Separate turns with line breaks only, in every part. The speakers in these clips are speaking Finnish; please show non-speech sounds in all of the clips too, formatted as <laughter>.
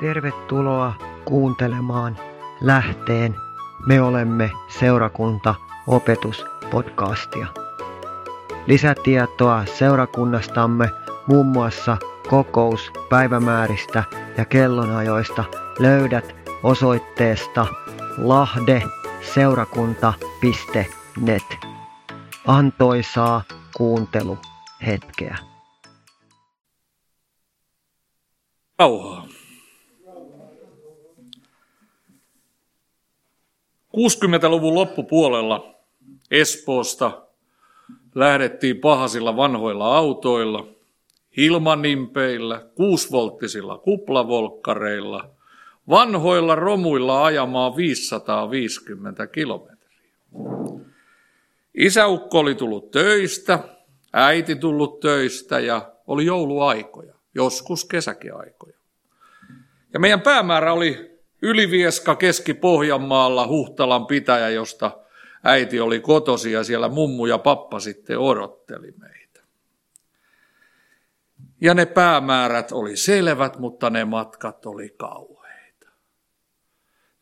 Tervetuloa kuuntelemaan lähteen Me olemme seurakunta opetuspodcastia. Lisätietoa seurakunnastamme muun muassa kokouspäivämääristä ja kellonajoista löydät osoitteesta lahdeseurakunta.net. Antoisaa kuunteluhetkeä.
Rauhaa. 60-luvun loppupuolella Espoosta lähdettiin pahasilla vanhoilla autoilla, hilmanimpeillä, kuusvolttisilla kuplavolkkareilla, vanhoilla romuilla ajamaan 550 kilometriä. Isäukko oli tullut töistä, äiti tullut töistä ja oli jouluaikoja, joskus kesäkeaikoja. Ja meidän päämäärä oli Ylivieska Keski-Pohjanmaalla Huhtalan pitäjä, josta äiti oli kotosi ja siellä mummu ja pappa sitten odotteli meitä. Ja ne päämäärät oli selvät, mutta ne matkat oli kauheita.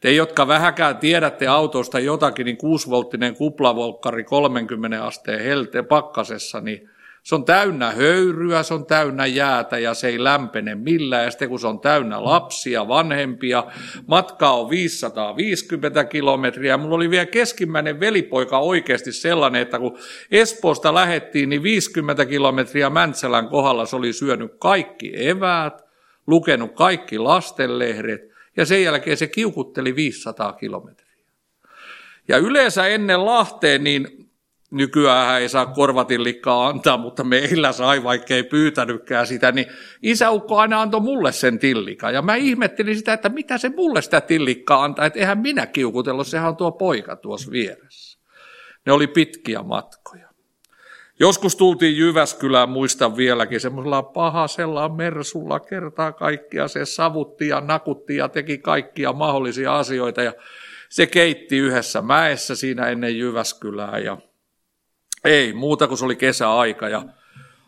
Te, jotka vähäkään tiedätte autosta jotakin, niin 6-volttinen kuplavolkkari 30 asteen helte pakkasessa, niin se on täynnä höyryä, se on täynnä jäätä ja se ei lämpene millään. Ja sitten kun se on täynnä lapsia, vanhempia, matka on 550 kilometriä. Mulla oli vielä keskimmäinen velipoika oikeasti sellainen, että kun Espoosta lähettiin, niin 50 kilometriä Mäntsälän kohdalla se oli syönyt kaikki eväät, lukenut kaikki lastenlehdet ja sen jälkeen se kiukutteli 500 kilometriä. Ja yleensä ennen Lahteen, niin nykyään ei saa korvatillikkaa antaa, mutta meillä sai, vaikka ei pyytänytkään sitä, niin isäukko aina antoi mulle sen tillikan. Ja mä ihmettelin sitä, että mitä se mulle sitä tillikkaa antaa, että eihän minä kiukutellut, sehän on tuo poika tuossa vieressä. Ne oli pitkiä matkoja. Joskus tultiin Jyväskylään, muistan vieläkin, semmoisella pahasella mersulla kertaa kaikkia. Se savutti ja nakutti ja teki kaikkia mahdollisia asioita ja se keitti yhdessä mäessä siinä ennen Jyväskylää ja ei, muuta kuin se oli kesäaika ja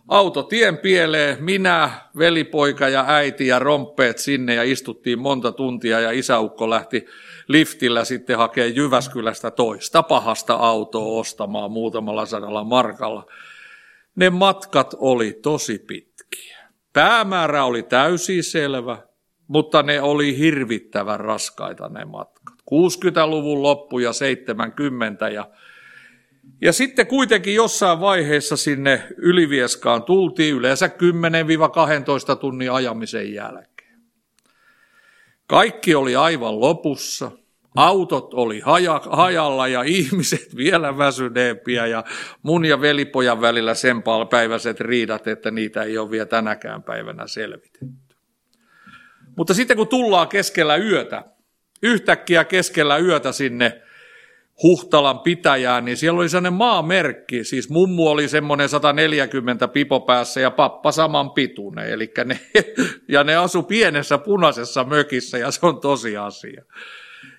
auto tien pieleen, minä, velipoika ja äiti ja romppeet sinne ja istuttiin monta tuntia ja isäukko lähti liftillä sitten hakee Jyväskylästä toista pahasta autoa ostamaan muutamalla sadalla markalla. Ne matkat oli tosi pitkiä. Päämäärä oli täysin selvä, mutta ne oli hirvittävän raskaita ne matkat. 60-luvun loppu ja 70 ja ja sitten kuitenkin jossain vaiheessa sinne Ylivieskaan tultiin yleensä 10-12 tunnin ajamisen jälkeen. Kaikki oli aivan lopussa. Autot oli haja, hajalla ja ihmiset <laughs> vielä väsyneempiä ja mun ja velipojan välillä sen päiväiset riidat, että niitä ei ole vielä tänäkään päivänä selvitetty. Mutta sitten kun tullaan keskellä yötä, yhtäkkiä keskellä yötä sinne Huhtalan pitäjään, niin siellä oli sellainen maamerkki, siis mummu oli semmoinen 140 pipo päässä ja pappa saman pituinen, eli ne, <laughs> ja ne asu pienessä punaisessa mökissä ja se on tosiasia.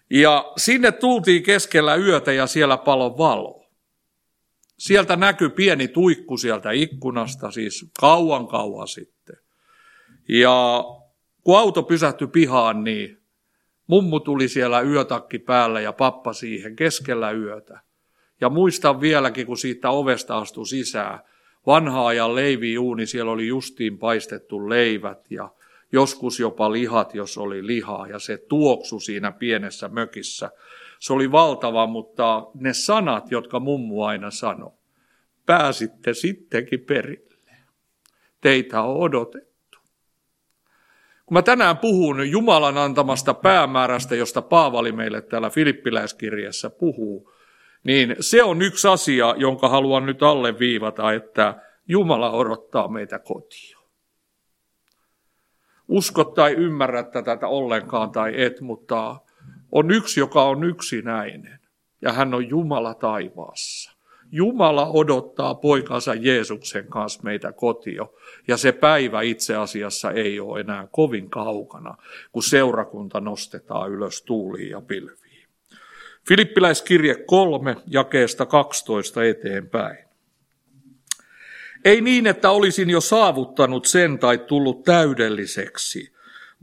Ja sinne tultiin keskellä yötä ja siellä palo valo. Sieltä näkyi pieni tuikku sieltä ikkunasta, siis kauan kauan sitten. Ja kun auto pysähtyi pihaan, niin Mummu tuli siellä yötakki päällä ja pappa siihen keskellä yötä. Ja muistan vieläkin, kun siitä ovesta astui sisään. Vanha ajan leiviuuni, siellä oli justiin paistettu leivät ja joskus jopa lihat, jos oli lihaa. Ja se tuoksu siinä pienessä mökissä. Se oli valtava, mutta ne sanat, jotka mummu aina sanoi, pääsitte sittenkin perille. Teitä on odotettu. Kun mä tänään puhun Jumalan antamasta päämäärästä, josta Paavali meille täällä Filippiläiskirjassa puhuu, niin se on yksi asia, jonka haluan nyt alleviivata, että Jumala odottaa meitä kotiin. Usko tai ymmärrä tätä ollenkaan tai et, mutta on yksi, joka on yksinäinen, ja hän on Jumala taivaassa. Jumala odottaa poikansa Jeesuksen kanssa meitä kotio. Ja se päivä itse asiassa ei ole enää kovin kaukana, kun seurakunta nostetaan ylös tuuliin ja pilviin. Filippiläiskirje 3, jakeesta 12 eteenpäin. Ei niin, että olisin jo saavuttanut sen tai tullut täydelliseksi,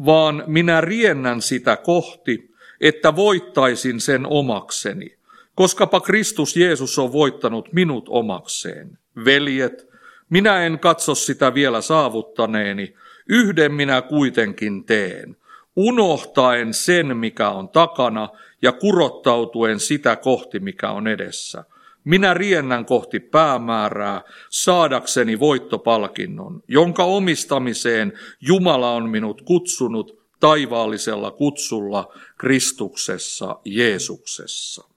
vaan minä riennän sitä kohti, että voittaisin sen omakseni, koskapa Kristus Jeesus on voittanut minut omakseen. Veljet, minä en katso sitä vielä saavuttaneeni, yhden minä kuitenkin teen, unohtaen sen, mikä on takana, ja kurottautuen sitä kohti, mikä on edessä. Minä riennän kohti päämäärää, saadakseni voittopalkinnon, jonka omistamiseen Jumala on minut kutsunut taivaallisella kutsulla Kristuksessa Jeesuksessa.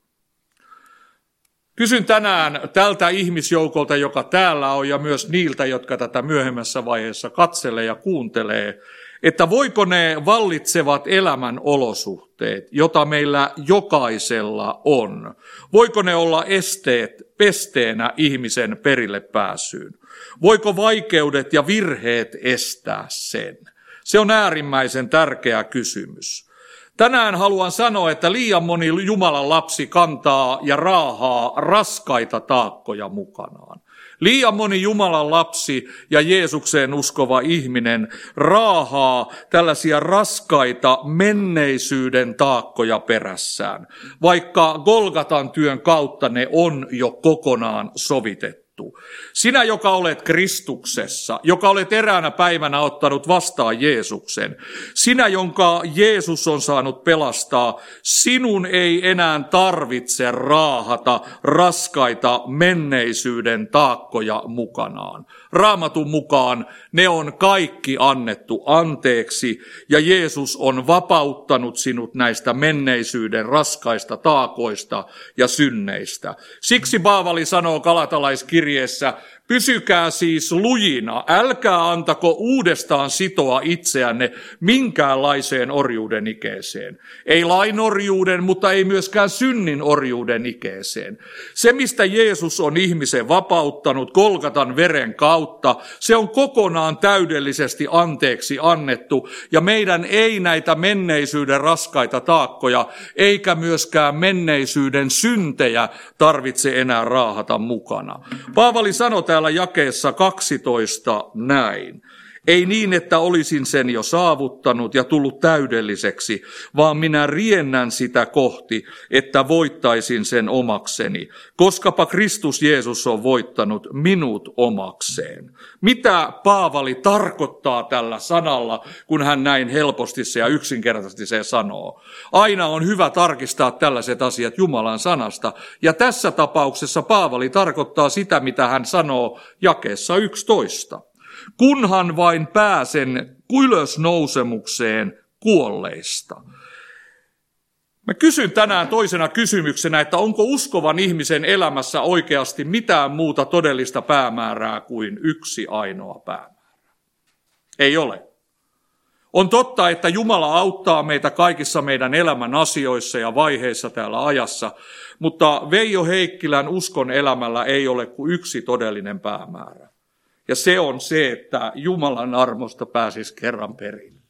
Kysyn tänään tältä ihmisjoukolta, joka täällä on, ja myös niiltä, jotka tätä myöhemmässä vaiheessa katselee ja kuuntelee, että voiko ne vallitsevat elämän olosuhteet, jota meillä jokaisella on, voiko ne olla esteet pesteenä ihmisen perille pääsyyn? Voiko vaikeudet ja virheet estää sen? Se on äärimmäisen tärkeä kysymys. Tänään haluan sanoa, että liian moni Jumalan lapsi kantaa ja raahaa raskaita taakkoja mukanaan. Liian moni Jumalan lapsi ja Jeesukseen uskova ihminen raahaa tällaisia raskaita menneisyyden taakkoja perässään, vaikka Golgatan työn kautta ne on jo kokonaan sovitettu annettu. Sinä, joka olet Kristuksessa, joka olet eräänä päivänä ottanut vastaan Jeesuksen, sinä, jonka Jeesus on saanut pelastaa, sinun ei enää tarvitse raahata raskaita menneisyyden taakkoja mukanaan. Raamatun mukaan ne on kaikki annettu anteeksi ja Jeesus on vapauttanut sinut näistä menneisyyden raskaista taakoista ja synneistä. Siksi Paavali sanoo kalatalaiskirjeessä, Pysykää siis lujina, älkää antako uudestaan sitoa itseänne minkäänlaiseen orjuuden ikeeseen. Ei lainorjuuden, mutta ei myöskään synnin orjuuden ikeeseen. Se, mistä Jeesus on ihmisen vapauttanut Kolkatan veren kautta, se on kokonaan täydellisesti anteeksi annettu, ja meidän ei näitä menneisyyden raskaita taakkoja, eikä myöskään menneisyyden syntejä tarvitse enää raahata mukana. Paavali sanoi jakeessa 12 näin. Ei niin, että olisin sen jo saavuttanut ja tullut täydelliseksi, vaan minä riennän sitä kohti, että voittaisin sen omakseni, koskapa Kristus Jeesus on voittanut minut omakseen. Mitä Paavali tarkoittaa tällä sanalla, kun hän näin helposti se ja yksinkertaisesti se sanoo? Aina on hyvä tarkistaa tällaiset asiat Jumalan sanasta, ja tässä tapauksessa Paavali tarkoittaa sitä, mitä hän sanoo jakeessa 11 kunhan vain pääsen ylösnousemukseen kuolleista. Mä kysyn tänään toisena kysymyksenä, että onko uskovan ihmisen elämässä oikeasti mitään muuta todellista päämäärää kuin yksi ainoa päämäärä? Ei ole. On totta, että Jumala auttaa meitä kaikissa meidän elämän asioissa ja vaiheissa täällä ajassa, mutta Veijo Heikkilän uskon elämällä ei ole kuin yksi todellinen päämäärä. Ja se on se, että Jumalan armosta pääsisi kerran perille.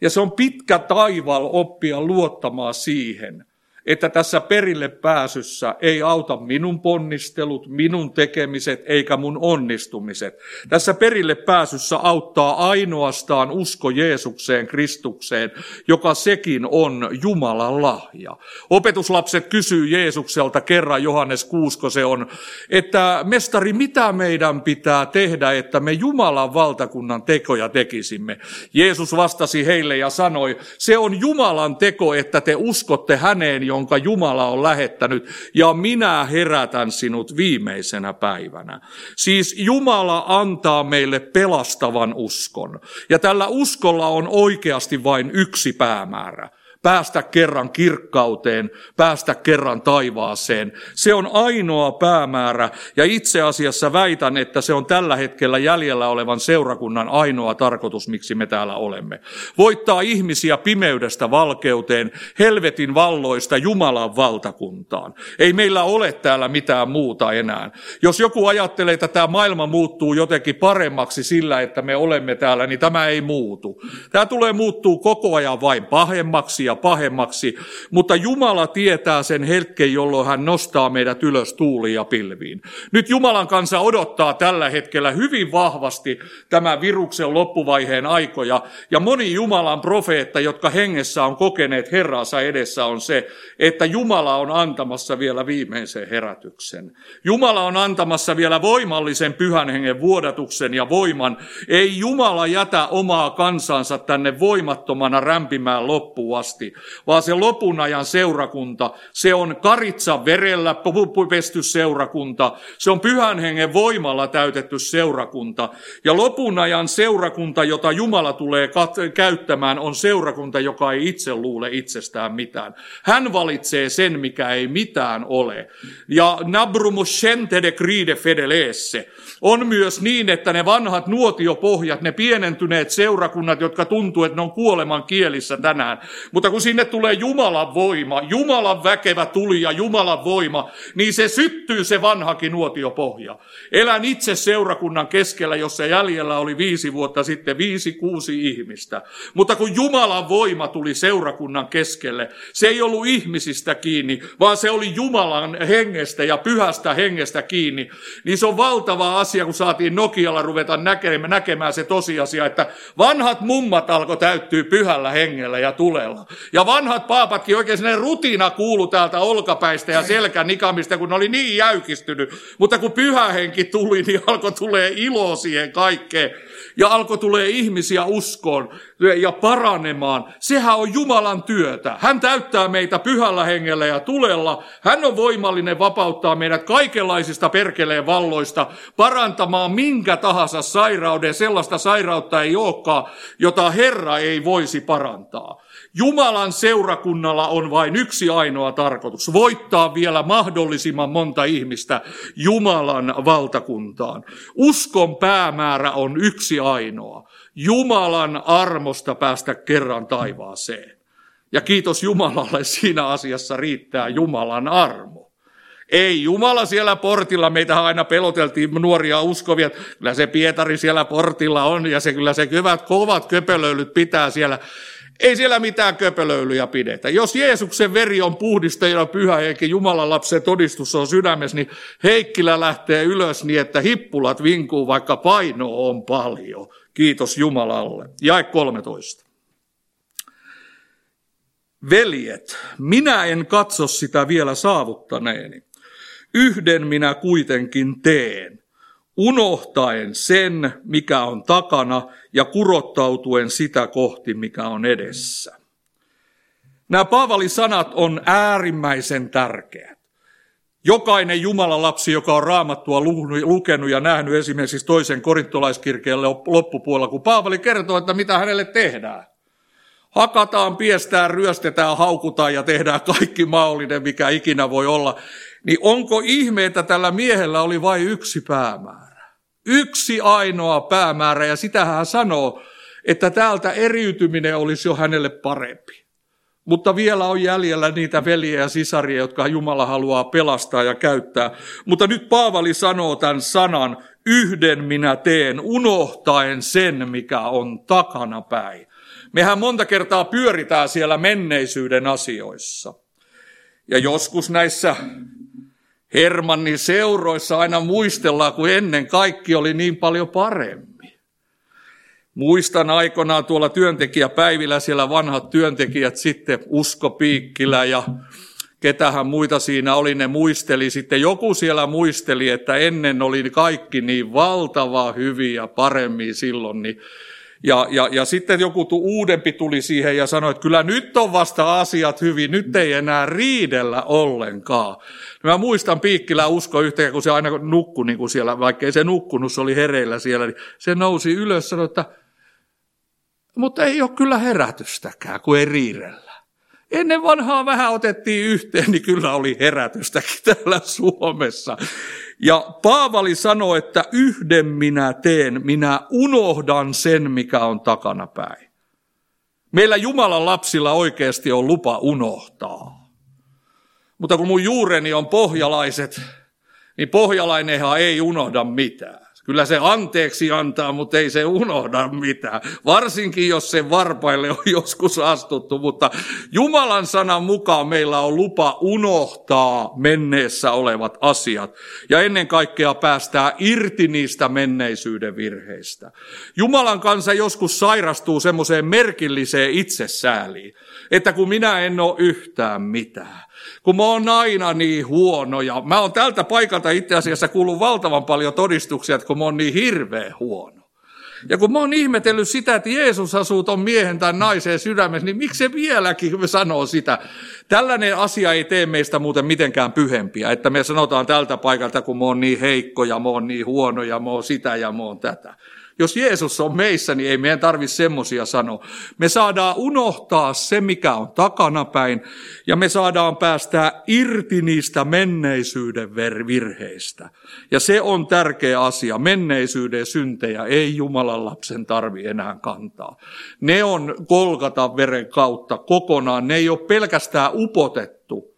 Ja se on pitkä taival oppia luottamaan siihen, että tässä perille pääsyssä ei auta minun ponnistelut, minun tekemiset eikä mun onnistumiset. Tässä perille pääsyssä auttaa ainoastaan usko Jeesukseen, Kristukseen, joka sekin on Jumalan lahja. Opetuslapset kysyy Jeesukselta kerran, Johannes Kuusko se on, että mestari, mitä meidän pitää tehdä, että me Jumalan valtakunnan tekoja tekisimme? Jeesus vastasi heille ja sanoi, se on Jumalan teko, että te uskotte häneen, jonka Jumala on lähettänyt, ja minä herätän sinut viimeisenä päivänä. Siis Jumala antaa meille pelastavan uskon. Ja tällä uskolla on oikeasti vain yksi päämäärä päästä kerran kirkkauteen, päästä kerran taivaaseen. Se on ainoa päämäärä ja itse asiassa väitän, että se on tällä hetkellä jäljellä olevan seurakunnan ainoa tarkoitus, miksi me täällä olemme. Voittaa ihmisiä pimeydestä valkeuteen, helvetin valloista Jumalan valtakuntaan. Ei meillä ole täällä mitään muuta enää. Jos joku ajattelee, että tämä maailma muuttuu jotenkin paremmaksi sillä, että me olemme täällä, niin tämä ei muutu. Tämä tulee muuttuu koko ajan vain pahemmaksi asia pahemmaksi, mutta Jumala tietää sen hetken, jolloin hän nostaa meidät ylös tuuliin ja pilviin. Nyt Jumalan kanssa odottaa tällä hetkellä hyvin vahvasti tämä viruksen loppuvaiheen aikoja, ja moni Jumalan profeetta, jotka hengessä on kokeneet Herransa edessä, on se, että Jumala on antamassa vielä viimeisen herätyksen. Jumala on antamassa vielä voimallisen pyhän hengen vuodatuksen ja voiman. Ei Jumala jätä omaa kansansa tänne voimattomana rämpimään loppuun asti, vaan se lopun ajan seurakunta, se on karitsa verellä pesty seurakunta, se on pyhän hengen voimalla täytetty seurakunta. Ja lopun ajan seurakunta, jota Jumala tulee kat- käyttämään, on seurakunta, joka ei itse luule itsestään mitään. Hän valitsee sen, mikä ei mitään ole. Ja nabrumus de cride fedeleesse. On myös niin, että ne vanhat nuotiopohjat, ne pienentyneet seurakunnat, jotka tuntuu, että ne on kuoleman kielissä tänään. Mutta kun sinne tulee Jumalan voima, Jumalan väkevä tuli ja Jumalan voima, niin se syttyy se vanhakin nuotiopohja. Elän itse seurakunnan keskellä, jossa jäljellä oli viisi vuotta sitten viisi, kuusi ihmistä. Mutta kun Jumalan voima tuli seurakunnan keskelle, se ei ollut ihmisistä kiinni, vaan se oli Jumalan hengestä ja pyhästä hengestä kiinni. Niin se on valtava asia, kun saatiin Nokialla ruveta näkemään, näkemään se tosiasia, että vanhat mummat alkoi täyttyä pyhällä hengellä ja tulella. Ja vanhat paapatkin oikein sinne rutina kuulu täältä olkapäistä ja selkänikamista, kun ne oli niin jäykistynyt. Mutta kun pyhä henki tuli, niin alkoi tulee ilo siihen kaikkeen ja alkoi tulee ihmisiä uskoon ja paranemaan. Sehän on Jumalan työtä. Hän täyttää meitä pyhällä hengellä ja tulella. Hän on voimallinen vapauttaa meidät kaikenlaisista perkeleen valloista, parantamaan minkä tahansa sairauden. Sellaista sairautta ei olekaan, jota Herra ei voisi parantaa. Jumalan seurakunnalla on vain yksi ainoa tarkoitus, voittaa vielä mahdollisimman monta ihmistä Jumalan valtakuntaan. Uskon päämäärä on yksi ainoa, Jumalan armosta päästä kerran taivaaseen. Ja kiitos Jumalalle, <laughs> siinä asiassa riittää Jumalan armo. Ei Jumala siellä portilla, meitä aina peloteltiin nuoria uskovia, kyllä se Pietari siellä portilla on ja se kyllä se hyvät kovat köpelöilyt pitää siellä. Ei siellä mitään köpelöilyjä pidetä. Jos Jeesuksen veri on puhdistajana pyhä eikä Jumalan lapsen todistus on sydämessä, niin Heikkilä lähtee ylös niin, että hippulat vinkuu, vaikka paino on paljon. Kiitos Jumalalle. Jae 13. Veljet, minä en katso sitä vielä saavuttaneeni. Yhden minä kuitenkin teen unohtaen sen, mikä on takana ja kurottautuen sitä kohti, mikä on edessä. Nämä Paavalin sanat on äärimmäisen tärkeät. Jokainen Jumalan lapsi, joka on raamattua lukenut ja nähnyt esimerkiksi toisen korintolaiskirkeen loppupuolella, kun Paavali kertoo, että mitä hänelle tehdään. Hakataan, piestään, ryöstetään, haukutaan ja tehdään kaikki mahdollinen, mikä ikinä voi olla. Niin onko ihme, että tällä miehellä oli vain yksi päämäärä? Yksi ainoa päämäärä ja sitä hän sanoo, että täältä eriytyminen olisi jo hänelle parempi. Mutta vielä on jäljellä niitä veljiä ja sisaria, jotka Jumala haluaa pelastaa ja käyttää. Mutta nyt Paavali sanoo tämän sanan, yhden minä teen, unohtaen sen, mikä on takana päin. Mehän monta kertaa pyöritään siellä menneisyyden asioissa. Ja joskus näissä Hermannin seuroissa aina muistellaan, kun ennen kaikki oli niin paljon paremmin. Muistan aikoinaan tuolla työntekijäpäivillä siellä vanhat työntekijät sitten Usko Piikkilä ja ketähän muita siinä oli, ne muisteli. Sitten joku siellä muisteli, että ennen oli kaikki niin valtava hyviä paremmin silloin, niin ja, ja, ja sitten joku tu, uudempi tuli siihen ja sanoi, että kyllä nyt on vasta asiat hyvin, nyt ei enää riidellä ollenkaan. Mä muistan Piikkilä usko yhtäkkiä, kun se aina nukkui niin kuin siellä, vaikkei se nukkunut, se oli hereillä siellä, niin se nousi ylös ja sanoi, että mutta ei ole kyllä herätystäkään, kun ei riidellä. Ennen vanhaa vähän otettiin yhteen, niin kyllä oli herätystäkin täällä Suomessa. Ja Paavali sanoi, että yhden minä teen, minä unohdan sen, mikä on takana päin. Meillä Jumalan lapsilla oikeasti on lupa unohtaa. Mutta kun mun juureni on pohjalaiset, niin pohjalainenhan ei unohda mitään. Kyllä se anteeksi antaa, mutta ei se unohda mitään. Varsinkin, jos se varpaille on <laughs> joskus astuttu. Mutta Jumalan sanan mukaan meillä on lupa unohtaa menneessä olevat asiat. Ja ennen kaikkea päästää irti niistä menneisyyden virheistä. Jumalan kanssa joskus sairastuu semmoiseen merkilliseen itsesääliin, että kun minä en ole yhtään mitään kun mä oon aina niin huono ja mä oon tältä paikalta itse asiassa kuullut valtavan paljon todistuksia, että kun mä oon niin hirveän huono. Ja kun mä oon ihmetellyt sitä, että Jeesus asuu ton miehen tai naisen sydämessä, niin miksi se vieläkin sanoo sitä? Tällainen asia ei tee meistä muuten mitenkään pyhempiä, että me sanotaan tältä paikalta, kun mä oon niin heikko ja mä oon niin huono ja mä oon sitä ja mä oon tätä. Jos Jeesus on meissä, niin ei meidän tarvitse semmoisia sanoa. Me saadaan unohtaa se, mikä on takanapäin, ja me saadaan päästää irti niistä menneisyyden virheistä. Ja se on tärkeä asia. Menneisyyden syntejä ei Jumalan lapsen tarvi enää kantaa. Ne on kolkata veren kautta kokonaan. Ne ei ole pelkästään upotettu,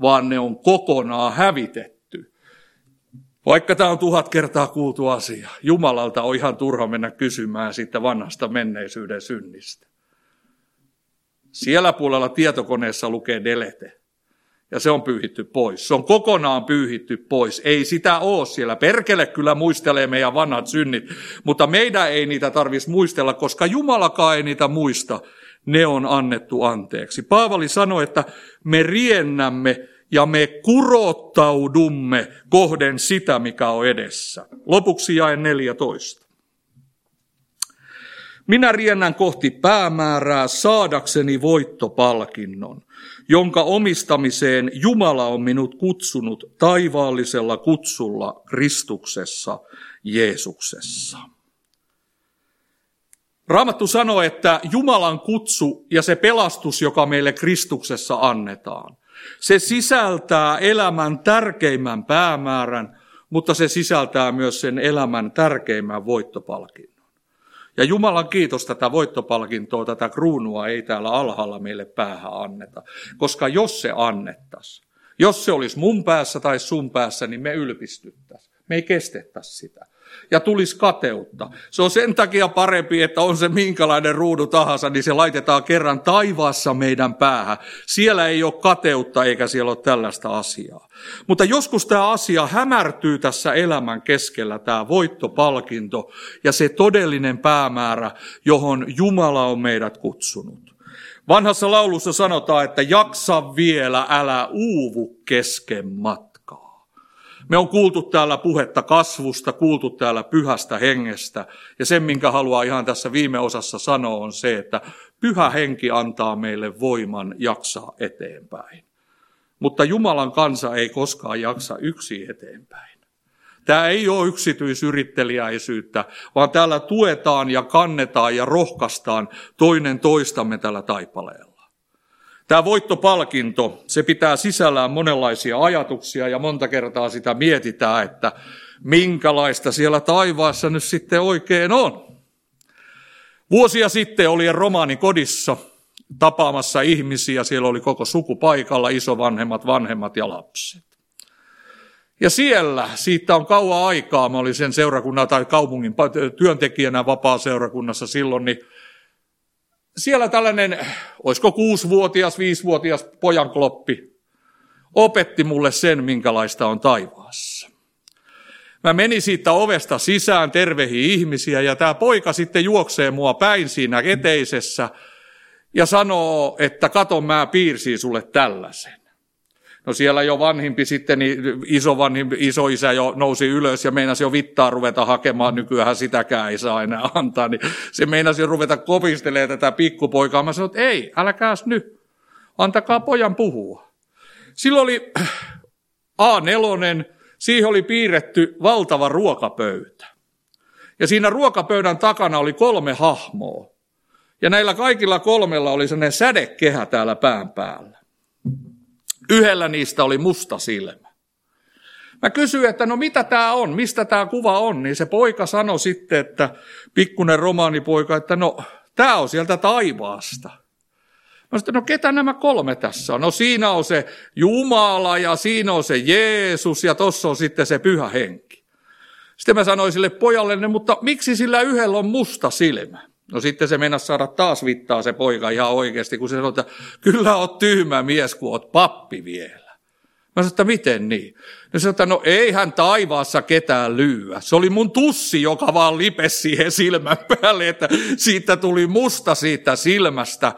vaan ne on kokonaan hävitetty. Vaikka tämä on tuhat kertaa kuultu asia, Jumalalta on ihan turha mennä kysymään siitä vanhasta menneisyyden synnistä. Siellä puolella tietokoneessa lukee delete. Ja se on pyyhitty pois. Se on kokonaan pyyhitty pois. Ei sitä ole siellä. Perkele kyllä muistelee meidän vanhat synnit, mutta meidän ei niitä tarvitsisi muistella, koska Jumalakaan ei niitä muista. Ne on annettu anteeksi. Paavali sanoi, että me riennämme ja me kurottaudumme kohden sitä, mikä on edessä. Lopuksi jae 14. Minä riennän kohti päämäärää saadakseni voittopalkinnon, jonka omistamiseen Jumala on minut kutsunut taivaallisella kutsulla Kristuksessa, Jeesuksessa. Raamattu sanoo, että Jumalan kutsu ja se pelastus, joka meille Kristuksessa annetaan, se sisältää elämän tärkeimmän päämäärän, mutta se sisältää myös sen elämän tärkeimmän voittopalkinnon. Ja Jumalan kiitos tätä voittopalkintoa, tätä kruunua ei täällä alhaalla meille päähän anneta. Koska jos se annettaisiin, jos se olisi mun päässä tai sun päässä, niin me ylpistyttäisiin. Me ei kestettäisi sitä ja tulisi kateutta. Se on sen takia parempi, että on se minkälainen ruudu tahansa, niin se laitetaan kerran taivaassa meidän päähän. Siellä ei ole kateutta eikä siellä ole tällaista asiaa. Mutta joskus tämä asia hämärtyy tässä elämän keskellä, tämä voittopalkinto ja se todellinen päämäärä, johon Jumala on meidät kutsunut. Vanhassa laulussa sanotaan, että jaksa vielä, älä uuvu kesken. Me on kuultu täällä puhetta kasvusta, kuultu täällä pyhästä hengestä. Ja sen, minkä haluaa ihan tässä viime osassa sanoa, on se, että pyhä henki antaa meille voiman jaksaa eteenpäin. Mutta Jumalan kansa ei koskaan jaksa yksi eteenpäin. Tämä ei ole yksityisyritteliäisyyttä, vaan täällä tuetaan ja kannetaan ja rohkaistaan toinen toistamme tällä taipaleella. Tämä voittopalkinto, se pitää sisällään monenlaisia ajatuksia ja monta kertaa sitä mietitään, että minkälaista siellä taivaassa nyt sitten oikein on. Vuosia sitten oli romaani kodissa tapaamassa ihmisiä, siellä oli koko suku paikalla, isovanhemmat, vanhemmat ja lapset. Ja siellä, siitä on kauan aikaa, mä olin sen seurakunnan tai kaupungin työntekijänä vapaa-seurakunnassa silloin, niin siellä tällainen, olisiko kuusivuotias, viisivuotias pojankloppi, opetti mulle sen, minkälaista on taivaassa. Mä menin siitä ovesta sisään, tervehi ihmisiä, ja tämä poika sitten juoksee mua päin siinä eteisessä ja sanoo, että kato, mä piirsin sulle tällaisen. No siellä jo vanhimpi sitten, niin iso vanhimpi, isoisä jo nousi ylös ja meinasi jo vittaa ruveta hakemaan. Nykyään sitäkään ei saa enää antaa. Niin se meinasi ruveta kopistelemaan tätä pikkupoikaa. Mä sanoin, että ei, älkääs nyt. Antakaa pojan puhua. Silloin oli A4, siihen oli piirretty valtava ruokapöytä. Ja siinä ruokapöydän takana oli kolme hahmoa. Ja näillä kaikilla kolmella oli sellainen sädekehä täällä pään päällä. Yhdellä niistä oli musta silmä. Mä kysyin, että no mitä tämä on, mistä tämä kuva on, niin se poika sanoi sitten, että pikkunen romaanipoika, että no tämä on sieltä taivaasta. Mä sanoin, no ketä nämä kolme tässä on? No siinä on se Jumala ja siinä on se Jeesus ja tuossa on sitten se pyhä henki. Sitten mä sanoin sille pojalle, mutta miksi sillä yhdellä on musta silmä? No sitten se mennä saada taas vittaa se poika ihan oikeasti, kun se sanoi, että kyllä oot tyhmä mies, kun oot pappi vielä. Mä sanoin, että miten niin? No se että no eihän taivaassa ketään lyyä. Se oli mun tussi, joka vaan lipesi siihen silmän päälle, että siitä tuli musta siitä silmästä.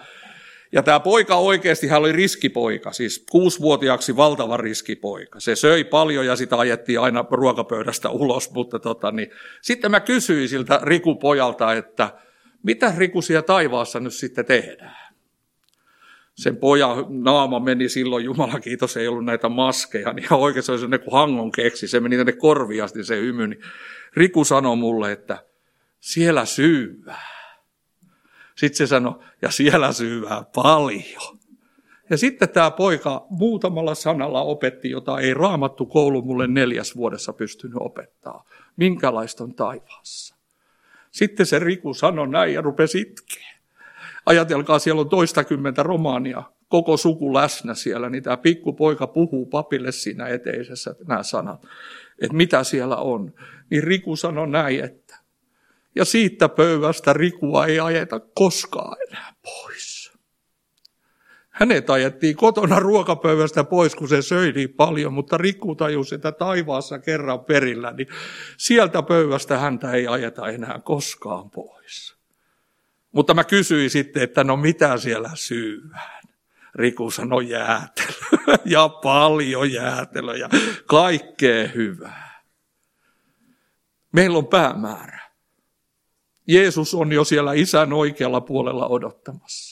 Ja tämä poika oikeasti, hän oli riskipoika, siis kuusivuotiaaksi valtava riskipoika. Se söi paljon ja sitä ajettiin aina ruokapöydästä ulos, mutta tota, niin. sitten mä kysyin siltä Riku pojalta, että mitä Rikusia taivaassa nyt sitten tehdään? Sen pojan naama meni silloin, Jumala kiitos, ei ollut näitä maskeja, niin oikein se oli sellainen kuin hangon keksi, se meni tänne korviasti se hymy, niin Riku sanoi mulle, että siellä syyvää. Sitten se sanoi, ja siellä syyvää paljon. Ja sitten tämä poika muutamalla sanalla opetti, jota ei raamattu koulu mulle neljäs vuodessa pystynyt opettaa. Minkälaista on taivaassa. Sitten se Riku sanoi näin ja rupesi itkeä. Ajatelkaa, siellä on toistakymmentä romaania, koko suku läsnä siellä, niin tämä pikkupoika puhuu papille siinä eteisessä nämä sanat, että mitä siellä on. Niin Riku sanoi näin, että ja siitä pöydästä Rikua ei ajeta koskaan enää pois. Hänet ajettiin kotona ruokapöydästä pois, kun se söi niin paljon, mutta Riku tajusi, että taivaassa kerran perillä, niin sieltä pöydästä häntä ei ajeta enää koskaan pois. Mutta mä kysyin sitten, että no mitä siellä syyvään. Riku sanoi jäätelö <laughs> ja paljon jäätelöä ja kaikkea hyvää. Meillä on päämäärä. Jeesus on jo siellä isän oikealla puolella odottamassa.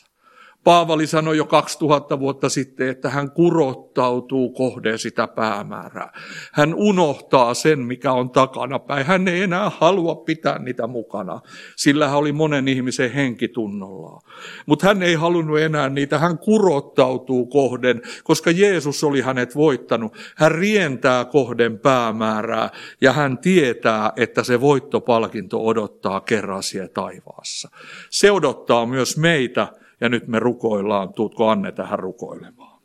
Paavali sanoi jo 2000 vuotta sitten, että hän kurottautuu kohden sitä päämäärää. Hän unohtaa sen, mikä on takana päin. Hän ei enää halua pitää niitä mukana. Sillä hän oli monen ihmisen henki tunnollaan. Mutta hän ei halunnut enää niitä. Hän kurottautuu kohden, koska Jeesus oli hänet voittanut. Hän rientää kohden päämäärää ja hän tietää, että se voittopalkinto odottaa kerran siellä taivaassa. Se odottaa myös meitä ja nyt me rukoillaan, tuutko Anne tähän rukoilemaan.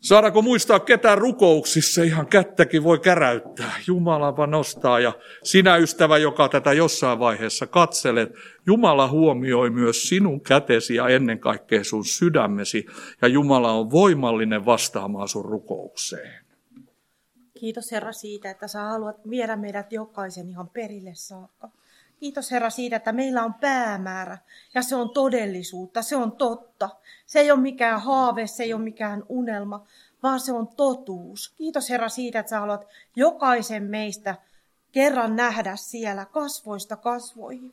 Saadaanko muistaa ketään rukouksissa, ihan kättäkin voi käräyttää. Jumalapa nostaa ja sinä ystävä, joka tätä jossain vaiheessa katselet, Jumala huomioi myös sinun kätesi ja ennen kaikkea sun sydämesi ja Jumala on voimallinen vastaamaan sun rukoukseen.
Kiitos Herra siitä, että sä haluat viedä meidät jokaisen ihan perille saakka. Kiitos Herra siitä, että meillä on päämäärä ja se on todellisuutta, se on totta. Se ei ole mikään haave, se ei ole mikään unelma, vaan se on totuus. Kiitos Herra siitä, että sä haluat jokaisen meistä kerran nähdä siellä kasvoista kasvoihin.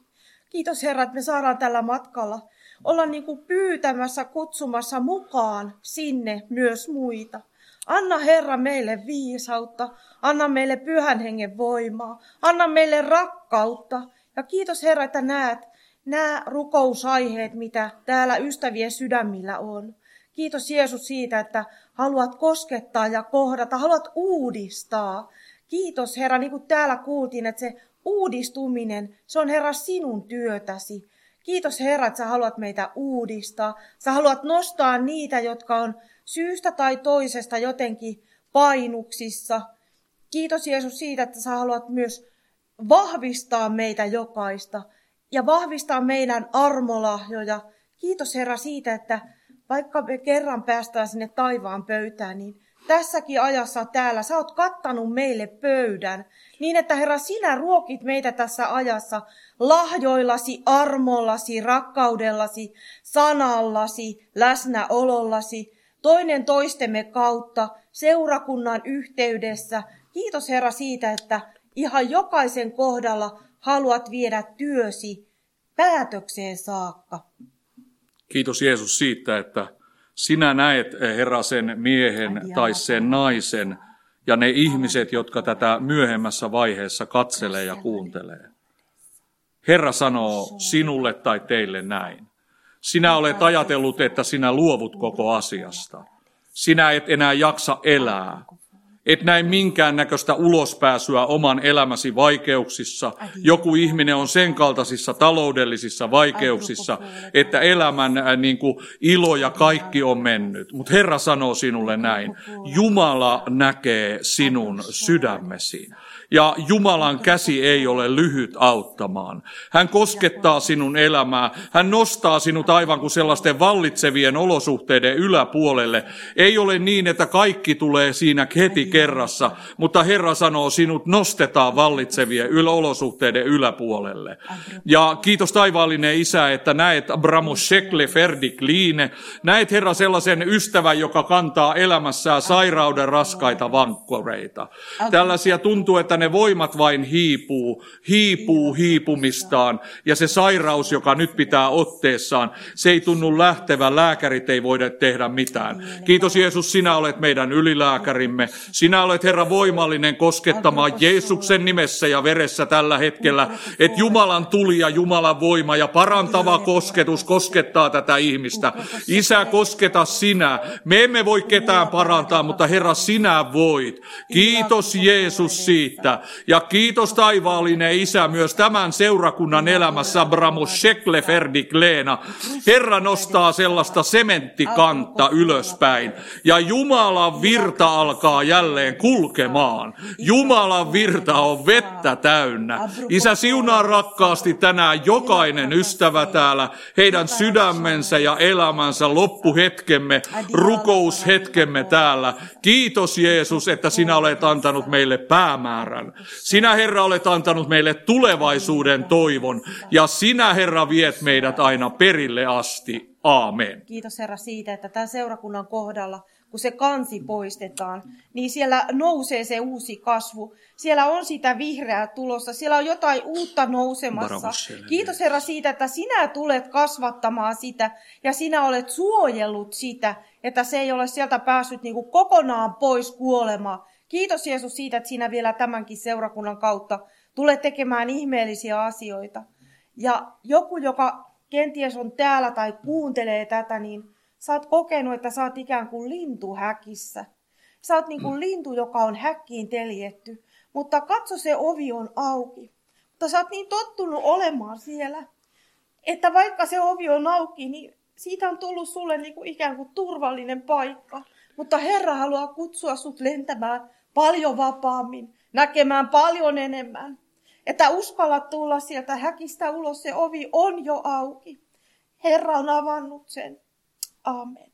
Kiitos Herra, että me saadaan tällä matkalla olla niin kuin pyytämässä, kutsumassa mukaan sinne myös muita. Anna Herra meille viisautta, anna meille pyhän hengen voimaa, anna meille rakkautta, ja kiitos Herra, että näet nämä rukousaiheet, mitä täällä ystävien sydämillä on. Kiitos Jeesus siitä, että haluat koskettaa ja kohdata, haluat uudistaa. Kiitos Herra, niin kuin täällä kuultiin, että se uudistuminen, se on Herra sinun työtäsi. Kiitos Herra, että sä haluat meitä uudistaa. Sä haluat nostaa niitä, jotka on syystä tai toisesta jotenkin painuksissa. Kiitos Jeesus siitä, että sä haluat myös vahvistaa meitä jokaista ja vahvistaa meidän armolahjoja. Kiitos Herra siitä, että vaikka me kerran päästään sinne taivaan pöytään, niin tässäkin ajassa täällä sä oot kattanut meille pöydän, niin että Herra, sinä ruokit meitä tässä ajassa lahjoillasi, armollasi, rakkaudellasi, sanallasi, läsnäolollasi, toinen toistemme kautta, seurakunnan yhteydessä. Kiitos Herra siitä, että ihan jokaisen kohdalla haluat viedä työsi päätökseen saakka.
Kiitos Jeesus siitä, että sinä näet, Herra, sen miehen tai sen naisen ja ne ihmiset, jotka tätä myöhemmässä vaiheessa katselee ja kuuntelee. Herra sanoo sinulle tai teille näin. Sinä olet ajatellut, että sinä luovut koko asiasta. Sinä et enää jaksa elää et näe minkäännäköistä ulospääsyä oman elämäsi vaikeuksissa. Joku ihminen on sen kaltaisissa taloudellisissa vaikeuksissa, että elämän äh, niin kuin, ilo ja kaikki on mennyt. Mutta Herra sanoo sinulle näin, Jumala näkee sinun sydämesi. Ja Jumalan käsi ei ole lyhyt auttamaan. Hän koskettaa sinun elämää, hän nostaa sinut aivan kuin sellaisten vallitsevien olosuhteiden yläpuolelle. Ei ole niin, että kaikki tulee siinä heti kerrassa, mutta Herra sanoo, sinut nostetaan vallitsevien olosuhteiden yläpuolelle. Ja kiitos taivaallinen Isä, että näet Bramo Shekle Ferdik Liine, näet Herra sellaisen ystävän, joka kantaa elämässään sairauden raskaita vankkoreita. Tällaisia tuntuu, että ne voimat vain hiipuu, hiipuu hiipumistaan. Ja se sairaus, joka nyt pitää otteessaan, se ei tunnu lähtevän. Lääkärit ei voida tehdä mitään. Kiitos Jeesus, sinä olet meidän ylilääkärimme. Sinä olet Herra voimallinen koskettamaan Jeesuksen nimessä ja veressä tällä hetkellä, että Jumalan tuli ja Jumalan voima ja parantava kosketus koskettaa tätä ihmistä. Isä, kosketa sinä. Me emme voi ketään parantaa, mutta Herra, sinä voit. Kiitos Jeesus siitä. Ja kiitos taivaallinen Isä myös tämän seurakunnan elämässä, Bramo Shekle Ferdik Leena. Herra nostaa sellaista sementtikantta ylöspäin. Ja Jumalan virta alkaa jälleen kulkemaan. Jumalan virta on vettä täynnä. Isä, siunaa rakkaasti tänään jokainen ystävä täällä, heidän sydämensä ja elämänsä loppuhetkemme, rukoushetkemme täällä. Kiitos Jeesus, että sinä olet antanut meille päämäärän. Sinä Herra olet antanut meille tulevaisuuden toivon ja sinä Herra viet meidät aina perille asti. Aamen.
Kiitos Herra siitä, että tämän seurakunnan kohdalla, kun se kansi poistetaan, niin siellä nousee se uusi kasvu. Siellä on sitä vihreää tulossa, siellä on jotain uutta nousemassa. Kiitos Herra siitä, että sinä tulet kasvattamaan sitä ja sinä olet suojellut sitä, että se ei ole sieltä päässyt niin kuin kokonaan pois kuolemaan. Kiitos Jeesus siitä, että sinä vielä tämänkin seurakunnan kautta tulet tekemään ihmeellisiä asioita. Ja joku, joka kenties on täällä tai kuuntelee tätä, niin sä oot kokenut, että sä oot ikään kuin lintu häkissä. Sä oot niin kuin lintu, joka on häkkiin teljetty, mutta katso se ovi on auki. Mutta sä oot niin tottunut olemaan siellä, että vaikka se ovi on auki, niin siitä on tullut sulle niin kuin ikään kuin turvallinen paikka. Mutta Herra haluaa kutsua sut lentämään paljon vapaammin, näkemään paljon enemmän. Että uskalla tulla sieltä häkistä ulos, se ovi on jo auki. Herra on avannut sen. Amen.